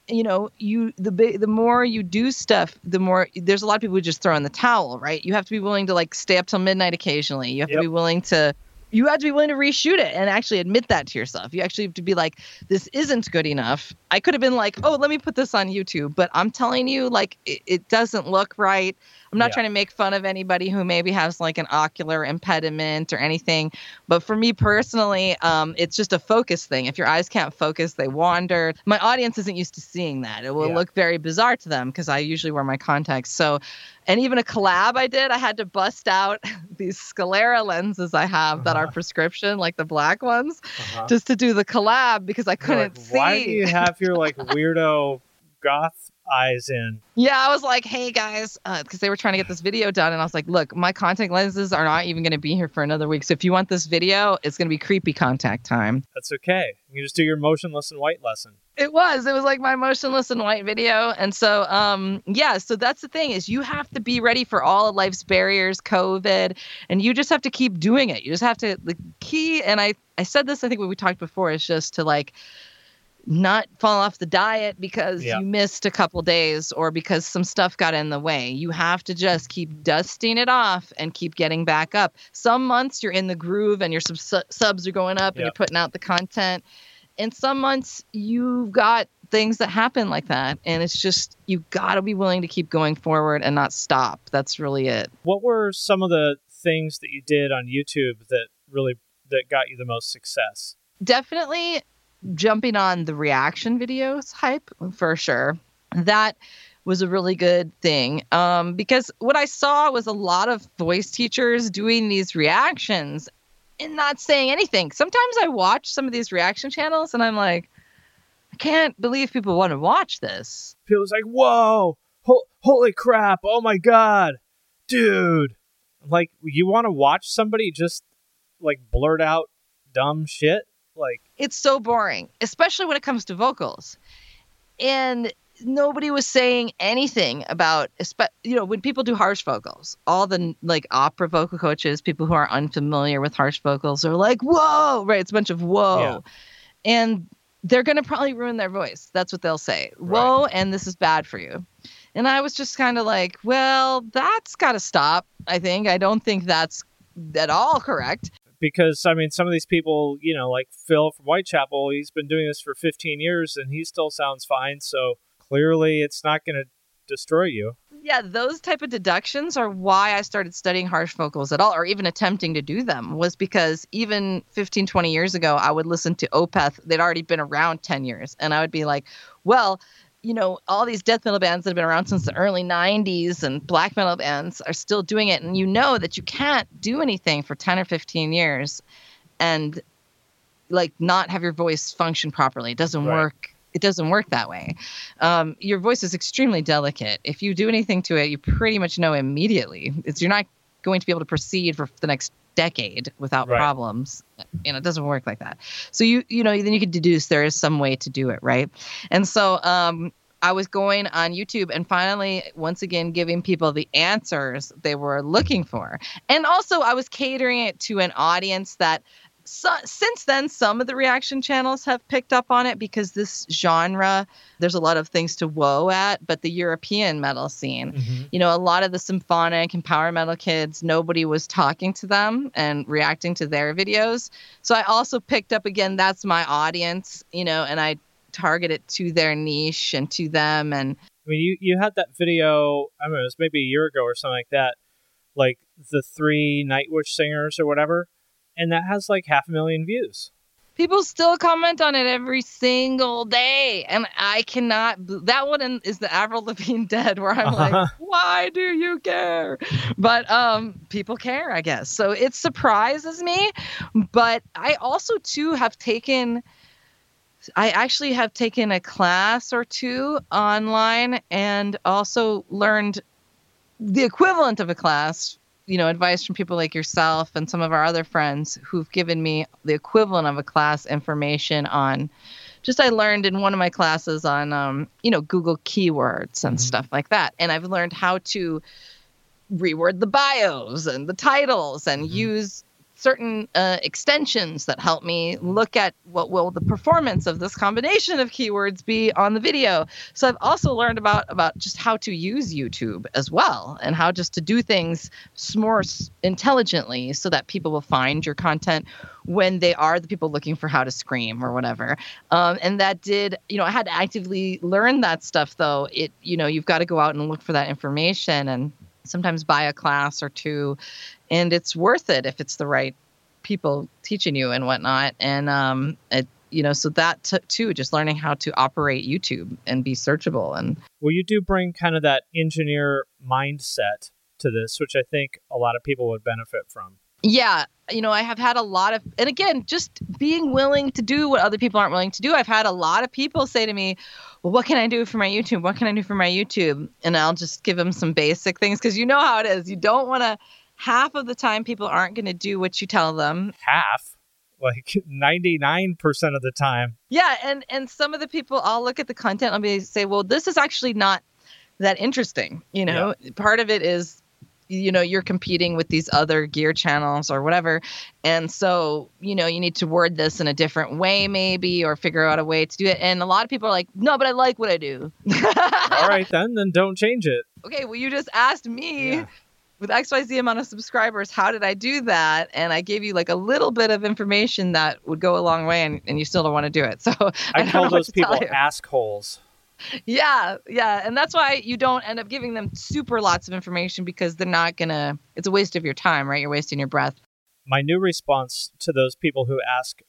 you know you the big the more you do stuff the more there's a lot of people who just throw in the towel right you have to be willing to like stay up till midnight occasionally you have Yep. to be willing to you have to be willing to reshoot it and actually admit that to yourself. You actually have to be like, this isn't good enough. I could have been like, oh, let me put this on YouTube, but I'm telling you, like, it, it doesn't look right. I'm not Yeah. trying to make fun of anybody who maybe has like an ocular impediment or anything, but for me personally, um, it's just a focus thing. If your eyes can't focus, they wander. My audience isn't used to seeing that. It will Yeah. look very bizarre to them because I usually wear my contacts. So, and even a collab I did, I had to bust out <laughs> these sclera lenses I have that are prescription, like the black ones, Uh-huh. just to do the collab because I couldn't like, see. Why do you have your like weirdo goth eyes in. Yeah, I was like, hey guys, because they were trying to get this video done. And I was like, look, my contact lenses are not even going to be here for another week. So if you want this video, it's going to be creepy contact time. That's okay. You can just do your Motionless In White lesson. It was. It was like my Motionless In White video. And so, um, yeah, so that's the thing is you have to be ready for all of life's barriers, COVID, and you just have to keep doing it. You just have to, the key, and I, I said this, I think when we talked before, is just to like, not fall off the diet because Yeah. you missed a couple days or because some stuff got in the way. You have to just keep dusting it off and keep getting back up. Some months you're in the groove and your sub- subs are going up and you're putting out the content. And some months you've got things that happen like that. And it's just, you got to be willing to keep going forward and not stop. That's really it. What were some of the things that you did on YouTube that really that got you the most success? definitely jumping on the reaction videos hype for sure. That was a really good thing um, because what I saw was a lot of voice teachers doing these reactions and not saying anything. Sometimes I watch some of these reaction channels and I'm like, I can't believe people want to watch this. People's like, "Whoa, ho- holy crap! Oh my god, dude!" Like, you want to watch somebody just like blurt out dumb shit? Like, it's so boring, especially when it comes to vocals. And nobody was saying anything about, you know, when people do harsh vocals, all the like opera vocal coaches, people who are unfamiliar with harsh vocals are like, whoa, right? It's a bunch of whoa. Yeah. And they're going to probably ruin their voice. That's what they'll say. Whoa, and this is bad for you. And I was just kind of like, well, that's got to stop. I think. I don't think that's at all correct. Because I mean, some of these people, you know, like Phil from Whitechapel, he's been doing this for 15 years and he still sounds fine. So clearly, it's not going to destroy you. yeah those type of deductions are why i started studying harsh vocals at all or even attempting to do them was because even 15 20 years ago i would listen to opeth they'd already been around 10 years and i would be like well you know all these death metal bands that have been around since the early 90s and black metal bands are still doing it and you know that you can't do anything for 10 or 15 years and like not have your voice function properly it doesn't Right. work it doesn't work that way um, your voice is extremely delicate. If you do anything to it, you pretty much know immediately. It's you're not going to be able to proceed for the next decade without Right. problems. You know, it doesn't work like that. So you you know then you could deduce there is some way to do it, right? And so um, I was going on YouTube and finally once again giving people the answers they were looking for, and also I was catering it to an audience that so, since then, some of the reaction channels have picked up on it because this genre, there's a lot of things to woe at, but the European metal scene, mm-hmm. you know, a lot of the symphonic and power metal kids, nobody was talking to them and reacting to their videos. So I also picked up again, that's my audience, you know, and I target it to their niche and to them. And I mean, you, you had that video, I don't know, it was maybe a year ago or something like that, like the three Nightwish singers or whatever, and that has like half a million views. people still comment on it every single day and i cannot that one is the avril lavigne dead where i'm Uh-huh. like why do you care but um people care i guess so it surprises me but i also too have taken I actually have taken a class or two online and also learned the equivalent of a class, you know, advice from people like yourself and some of our other friends who've given me the equivalent of a class information on just I learned in one of my classes on um, you know, Google keywords and stuff like that. And I've learned how to reword the bios and the titles and use certain uh, extensions that help me look at what will the performance of this combination of keywords be on the video. So I've also learned about about just how to use YouTube as well and how just to do things more intelligently so that people will find your content when they are the people looking for how to scream or whatever. Um, and that did, you know, I had to actively learn that stuff though. It, you know, you've got to go out and look for that information and sometimes buy a class or two and it's worth it if it's the right people teaching you and whatnot and um it you know so that t- too just learning how to operate youtube and be searchable and Well, you do bring kind of that engineer mindset to this, which I think a lot of people would benefit from. Yeah, you know, I have had a lot of, and again, just being willing to do what other people aren't willing to do. I've had a lot of people say to me, well, what can I do for my YouTube? What can I do for my YouTube? And I'll just give them some basic things because you know how it is. You don't want to, half of the time, people aren't going to do what you tell them. Half? Like <laughs> 99% of the time. Yeah. And, and some of the people, I'll look at the content, I'll be say, well, this is actually not that interesting. You know, yeah. part of it is you know you're competing with these other gear channels or whatever. And so you know you need to word this in a different way maybe or figure out a way to do it. And a lot of people are like no but i like what i do. <laughs> All right then then don't change it. Okay well you just asked me yeah. with xyz amount of subscribers how did i do that? And i gave you like a little bit of information that would go a long way and, and you still don't want to do it. So <laughs> i, I call those people assholes yeah, yeah. And that's why you don't end up giving them super lots of information because they're not going to, it's a waste of your time, right? You're wasting your breath. My new response to those people who ask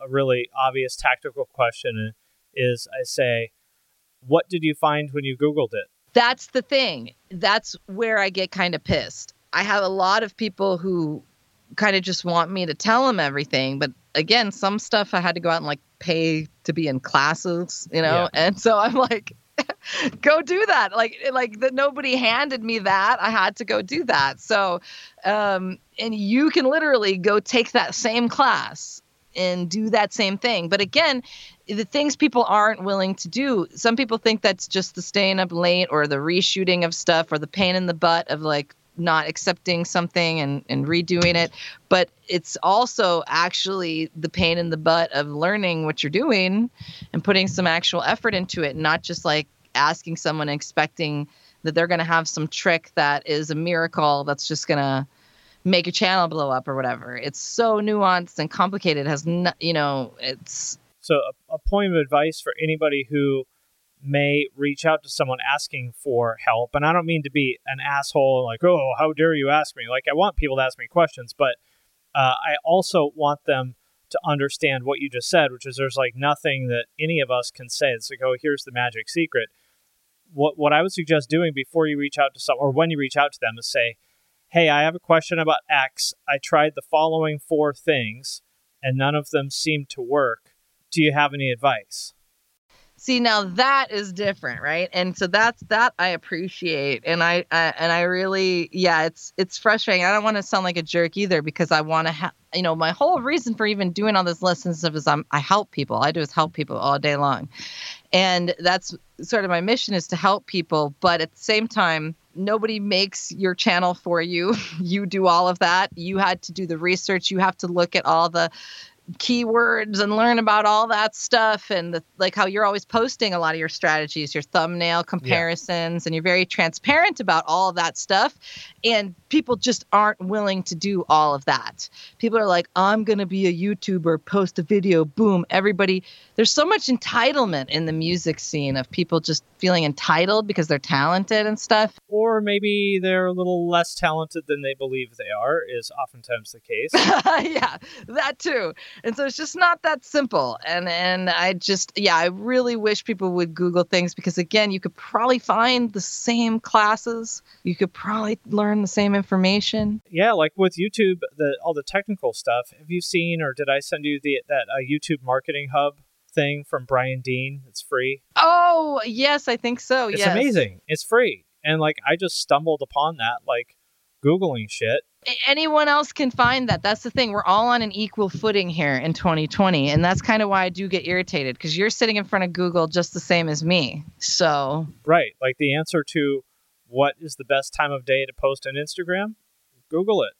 a really obvious tactical question is I say, What did you find when you Googled it? That's the thing. That's where I get kind of pissed. I have a lot of people who kind of just want me to tell them everything. But again, some stuff I had to go out and like pay to be in classes, you know? Yeah. And so I'm like, <laughs> go do that. Like, like that nobody handed me that. I had to go do that. So, um, and you can literally go take that same class and do that same thing. But again, the things people aren't willing to do, some people think that's just the staying up late or the reshooting of stuff or the pain in the butt of like not accepting something and, and redoing it. But it's also actually the pain in the butt of learning what you're doing and putting some actual effort into it, not just like asking someone expecting that they're going to have some trick that is a miracle that's just going to make a channel blow up or whatever. It's so nuanced and complicated. Has no, you know, it's so a, a point of advice for anybody who may reach out to someone asking for help. And I don't mean to be an asshole, like, oh, how dare you ask me? Like, I want people to ask me questions, but uh, I also want them to understand what you just said, which is there's like nothing that any of us can say. It's like, oh, here's the magic secret. What what I would suggest doing before you reach out to someone or when you reach out to them is say, hey, I have a question about X. I tried the following four things and none of them seemed to work. Do you have any advice? See now that is different, right? And so that's that I appreciate, and I, I and I really, yeah, it's it's frustrating. I don't want to sound like a jerk either because I want to have, you know, my whole reason for even doing all this lesson stuff is I'm I help people. I do is help people all day long, and that's sort of my mission is to help people. But at the same time, nobody makes your channel for you. <laughs> you do all of that. You had to do the research. You have to look at all the keywords and learn about all that stuff and the, like how you're always posting a lot of your strategies your thumbnail comparisons yeah. and you're very transparent about all that stuff. And people just aren't willing to do all of that. People are like i'm going to be a youtuber post a video boom everybody. There's so much entitlement in the music scene of people just feeling entitled because they're talented and stuff. Or maybe they're a little less talented than they believe they are is oftentimes the case. <laughs> Yeah that too and so it's just not that simple. And and i just yeah i really wish people would google things because again you could probably find the same classes. You could probably learn the same information. Yeah like with youtube the all the technical stuff. Have you seen or did i send you the that uh, youtube marketing hub thing from brian dean? It's free. Oh yes i think so it's yes. amazing. It's free. And like i just stumbled upon that like googling shit anyone else can find that. That's the thing. We're all on an equal footing here in 2020. And that's kind of why I do get irritated because you're sitting in front of Google just the same as me. So, right. Like the answer to what is the best time of day to post on Instagram? Google it.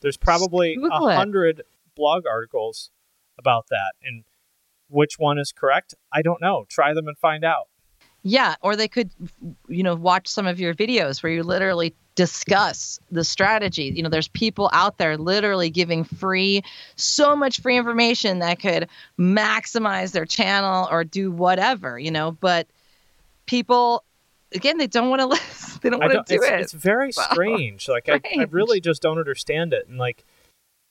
There's probably a hundred blog articles about that. And which one is correct? I don't know. Try them and find out. Yeah, or they could, you know, watch some of your videos where you literally discuss the strategy. You know, there's people out there literally giving free, so much free information that could maximize their channel or do whatever, you know, but people again they don't want to <laughs> listen. They don't want to do it's, it. it's very strange. Like strange. I, I really just don't understand it. And like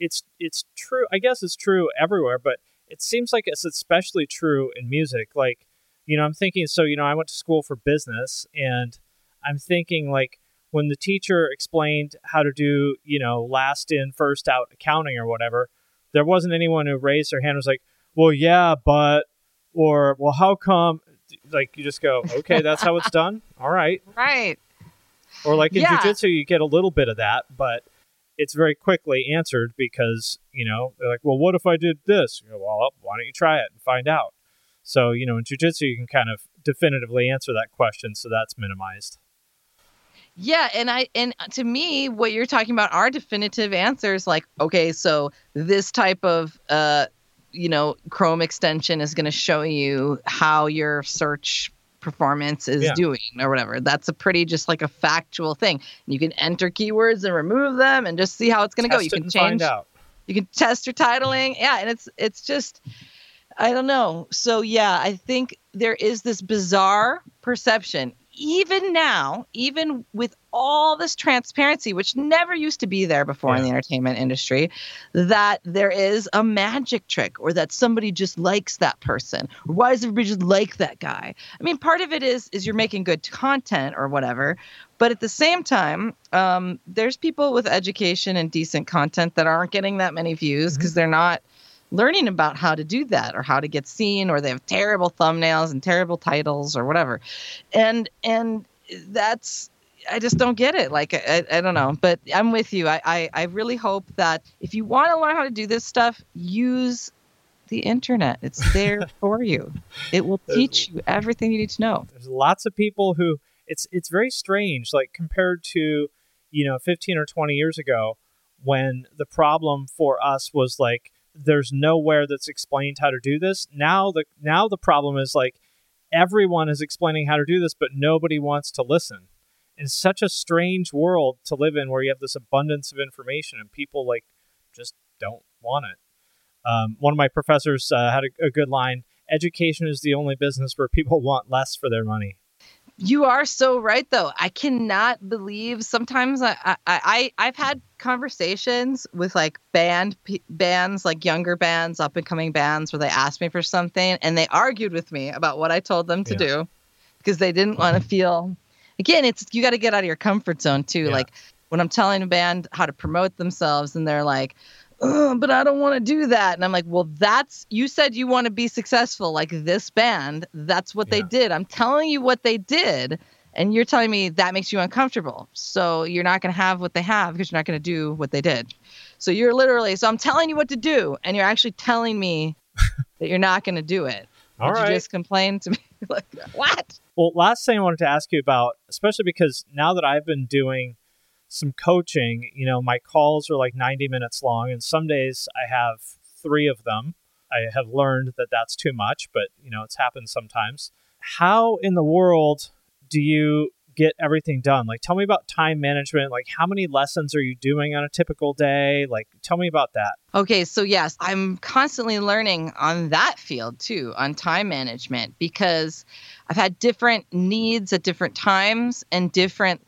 it's it's true i guess it's true everywhere but it seems like it's especially true in music. Like you know i'm thinking so you know i went to school for business and i'm thinking like when the teacher explained how to do, you know, last in, first out accounting or whatever, there wasn't anyone who raised their hand and was like, well, yeah, but, or, well, how come? Like, you just go, okay, that's how it's <laughs> done. All right. Right. Or like in Yeah. jujitsu, you get a little bit of that, but it's very quickly answered because, you know, they're like, well, what if I did this? You go, well, why don't you try it and find out? So, you know, in jujitsu, you can kind of definitively answer that question. So that's minimized. Yeah, and I and to me, what you're talking about are definitive answers. Like, okay, so this type of uh, you know, Chrome extension is going to show you how your search performance is Yeah. doing or whatever. That's a pretty just like a factual thing. You can enter keywords and remove them and just see how it's going to go. You can change out. you can test your titling yeah and it's it's just i don't know so yeah i think there is this bizarre perception even now even with all this transparency which never used to be there before in the entertainment industry that there is a magic trick or that somebody just likes that person. Why does everybody just like that guy? I mean part of it is is you're making good content or whatever but at the same time, um, there's people with education and decent content that aren't getting that many views because they're not learning about how to do that or how to get seen or they have terrible thumbnails and terrible titles or whatever. And and that's I just don't get it. Like I, I don't know, but I'm with you. I, I I really hope that if you want to learn how to do this stuff, use the internet. It's there <laughs> for you. It will teach you everything you need to know. There's lots of people who it's it's very strange like compared to you know 15 or 20 years ago when the problem for us was like there's nowhere that's explained how to do this. Now the now the problem is like everyone is explaining how to do this but nobody wants to listen. It's such a strange world to live in where you have this abundance of information and people like just don't want it. Um, one of my professors uh, had a, a good line education is the only business where people <laughs> want less for their money You are so right, though. I cannot believe. Sometimes I, I, I I've had conversations with like band p- bands, like younger bands, up and coming bands, where they asked me for something and they argued with me about what I told them to Yeah. do because they didn't want to mm-hmm. feel. Again, it's you got to get out of your comfort zone too. Yeah. Like when I'm telling a band how to promote themselves, and they're like. "Ugh, but I don't want to do that. And I'm like, well, that's you said you want to be successful like this band. That's what they did. I'm telling you what they did. And you're telling me that makes you uncomfortable. So you're not going to have what they have because you're not going to do what they did. So you're literally, so I'm telling you what to do. And you're actually telling me <laughs> that you're not going to do it. All right. you just complain to me? <laughs> like, what? Well, last thing I wanted to ask you about, especially because now that I've been doing some coaching, you know, my calls are like 90 minutes long, and some days I have three of them. I have learned that that's too much, but, you know, it's happened sometimes. How in the world do you get everything done? Like, tell me about time management. Like, how many lessons are you doing on a typical day? Like, tell me about that. Okay, so yes, I'm constantly learning on that field too, on time management, because I've had different needs at different times and different.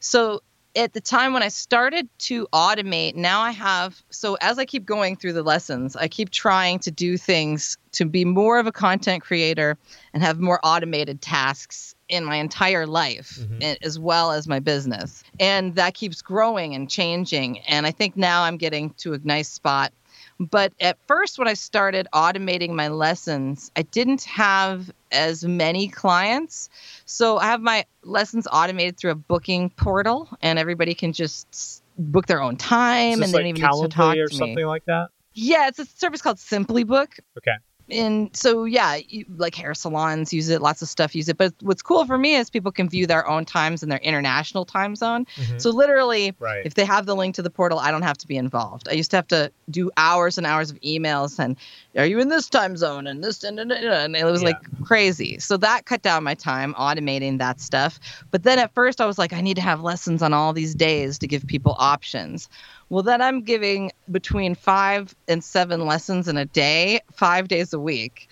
So at the time when I started to automate, now I have. So as I keep going through the lessons, I keep trying to do things to be more of a content creator and have more automated tasks in my entire life a- as well as my business. And that keeps growing and changing. And I think now I'm getting to a nice spot. But at first, when I started automating my lessons, I didn't have as many clients. So I have my lessons automated through a booking portal, and everybody can just book their own time and they like don't even need to talk or to me. something like that? Yeah, it's a service called Simply Book. Okay. And so, yeah, you, like hair salons use it, lots of stuff use it. But what's cool for me is people can view their own times in their international time zone. Mhm. So, literally, Right. if they have the link to the portal, I don't have to be involved. I used to have to do hours and hours of emails and, are you in this time zone? And this, and, and, and it was Yeah. like crazy. So, that cut down my time automating that stuff. But then at first, I was like, I need to have lessons on all these days to give people options. Well, then I'm giving between five and seven lessons in a day, five days a week.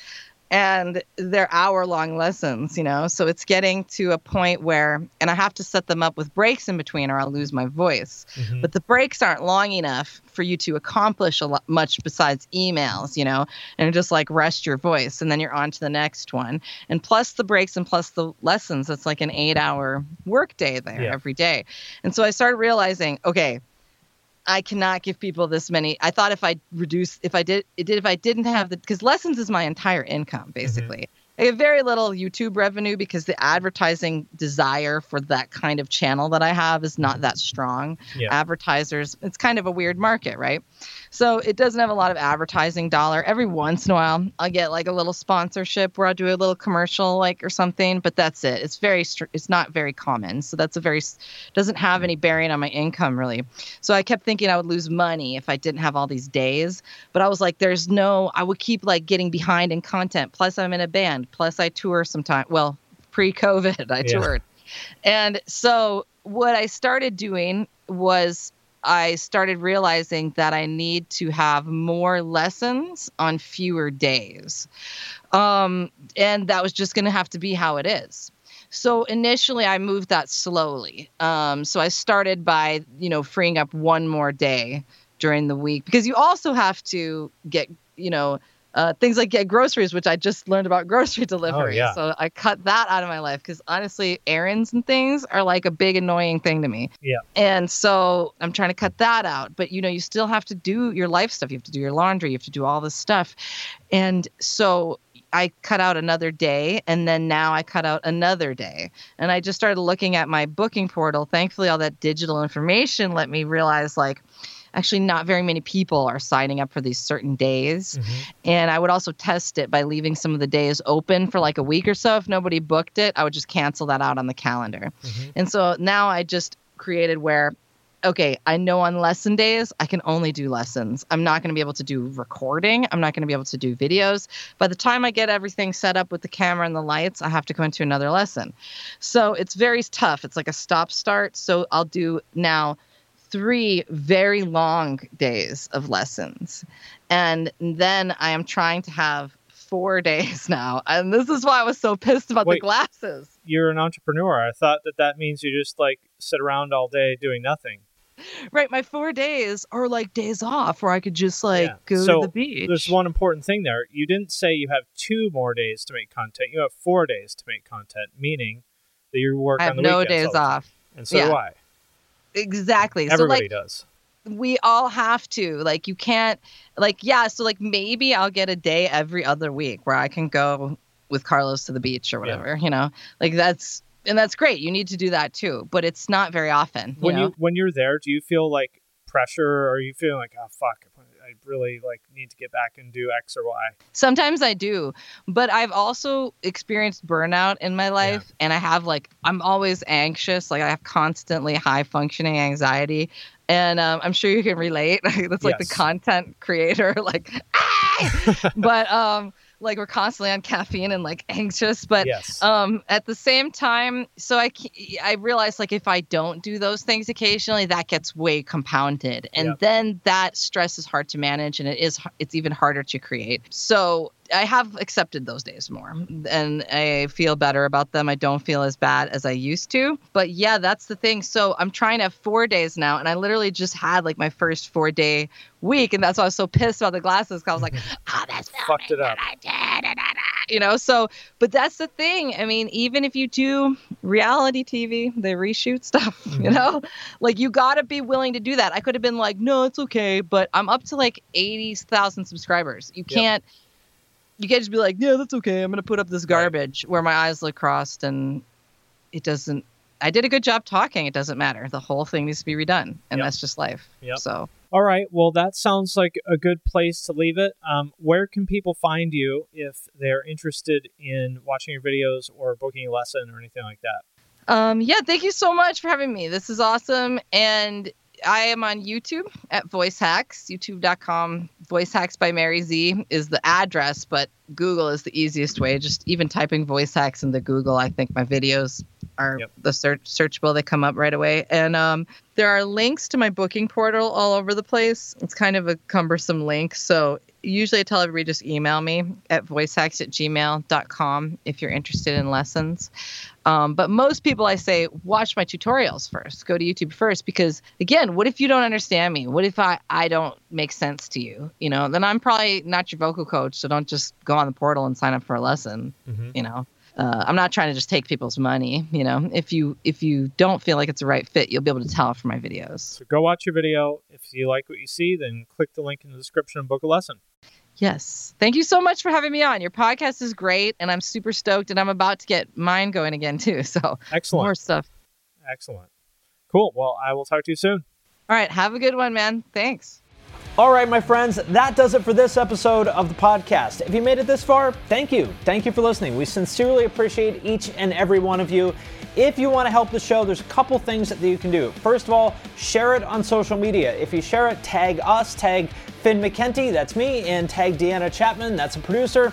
And they're hour long lessons, you know. So it's getting to a point where, and I have to set them up with breaks in between, or I'll lose my voice. Mhm. But the breaks aren't long enough for you to accomplish a lot much besides emails, you know, and just like rest your voice, and then you're on to the next one. And plus the breaks and plus the lessons, it's like an eight hour work day there Yeah. every day. And so I started realizing, okay, I cannot give people this many. I thought if I reduce, if I did, it did, if I didn't have the, because lessons is my entire income mm-hmm. basically. I have very little YouTube revenue because the advertising desire for that kind of channel that I have is not mm-hmm. that strong. Yeah. Advertisers, it's kind of a weird market, right? So it doesn't have a lot of advertising dollar. Every once in a while, I'll get like a little sponsorship where I'll do a little commercial, like or something. But that's it. It's very, it's not very common. So that's a very, doesn't have any bearing on my income really. So I kept thinking I would lose money if I didn't have all these days. But I was like, there's no, I would keep like getting behind in content. Plus, I'm in a band. Plus, I tour sometime. Well, pre COVID, <laughs> I Yeah. toured. And so what I started doing was I started realizing that I need to have more lessons on fewer days. Um, and that was just going to have to be how it is. So initially, I moved that slowly. Um, so I started by, you know, freeing up one more day during the week because you also have to get, you know, uh, things like get groceries, which I just learned about grocery <laughs> delivery. Oh, yeah. So I cut that out of my life because honestly, errands and things are like a big annoying thing to me. Yeah. And so I'm trying to cut that out. But you know, you still have to do your life stuff. You have to do your laundry. You have to do all this stuff. And so I cut out another day and then now I cut out another day. And I just started looking at my booking portal. Thankfully, all that digital information let me realize like actually not very many people are signing up for these certain days. Mm-hmm. And I would also test it by leaving some of the days open for like a week or so. If nobody booked it, I would just cancel that out on the calendar. Mm-hmm. And so now I just created where, okay, I know on lesson days, I can only do lessons. I'm not going to be able to do recording. I'm not going to be able to do videos. By the time I get everything set up with the camera and the lights, I have to go into another lesson. So it's very tough. It's like a stop start. So I'll do now three very long days of lessons. And then I am trying to have four <laughs> days now. And this is why I was so pissed about Wait. the glasses. You're an entrepreneur. I thought that that means you just like sit around all day doing nothing. Right, my four days are like days off where I could just like Yeah. go so to the beach. There's one important thing there. You didn't say you have two more days to make content. You have four days to make content, meaning that you work I have on the no weekends days all the time. off. And so do I. Exactly. Everybody so like does. we all have to. Like you can't like yeah, so like maybe I'll get a day every other week where I can go with Carlos to the beach or whatever, you know. Like that's and that's great. You need to do that too, but it's not very often. You When know? you when you're there, do you feel like pressure or are you feeling like, oh fuck, I really like need to get back and do X or Y? Sometimes I do, but I've also experienced burnout in my life, and I have like I'm always anxious. Like I have constantly high functioning anxiety, and um, I'm sure you can relate. <laughs> That's like the content creator, <laughs> like, "Ah!" but um, like we're constantly on caffeine and like anxious. But Yes. um, at the same time, so i i realize like if I don't do those things occasionally, that gets way compounded, and Yep. then that stress is hard to manage, and it is it's even harder to create. So I have accepted those days more, and I feel better about them. I don't feel as bad as I used to. But yeah, that's the thing. So I'm trying to have four days now, and I literally just had like my first four day week, and that's why I was so pissed about the glasses. Cause I was like, <laughs> oh, that's Fucked it up. you know so but that's the thing i mean even if you do reality tv they reshoot stuff <laughs> you mm-hmm. know like you got to be willing to do that i could have been like no it's okay but i'm up to like 80,000 subscribers you can't. Yep. Can't you can't just be like yeah that's okay i'm gonna put up this garbage where my eyes look crossed and it doesn't i did a good job talking it doesn't matter the whole thing needs to be redone and Yep. that's just life Yep. so All right. Well, that sounds like a good place to leave it. Um, where can people find you if they're interested in watching your videos or booking a lesson or anything like that? Um, yeah, thank you so much for having me. This is awesome. And I am on YouTube at Voice Hacks, youtube.com. Voice Hacks by Mary Z is the address, but Google is the easiest way. Just even typing Voice Hacks into Google, I think my videos are Yep. the search searchable. They come up right away. And um, There are links to my booking portal all over the place. It's kind of a cumbersome link. So usually I tell everybody just email me at voicehacks at gmail.com if you're interested in lessons. Um, but most people I say, watch my tutorials first. Go to YouTube first because again, what if you don't understand me? What if I, I don't make sense to you? You know, then I'm probably not your vocal coach. So don't just go on the portal and sign up for a lesson. Mhm. You know uh, I'm not trying to just take people's money. You know, if you if you don't feel like it's the right fit, you'll be able to tell from my videos. So go watch your video. If you like what you see, then click the link in the description and book a lesson. Yes, thank you so much for having me on. Your podcast is great, and I'm super stoked. And I'm about to get mine going again too. <laughs> So Excellent. more stuff. Excellent. Cool. Well, I will talk to you soon. All right, have a good one, man. Thanks. All right, my friends, that does it for this episode of the podcast. If you made it this far, thank you. Thank you for listening. We sincerely appreciate each and every one of you. If you want to help the show, there's a couple things that you can do. First of all, share it on social media. If you share it, tag us, tag Finn McKenty, that's me, and tag Deanna Chapman, that's a producer.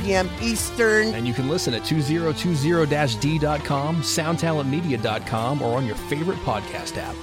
p.m. Eastern. And you can listen at 2020-d.com, soundtalentmedia.com, or on your favorite podcast app.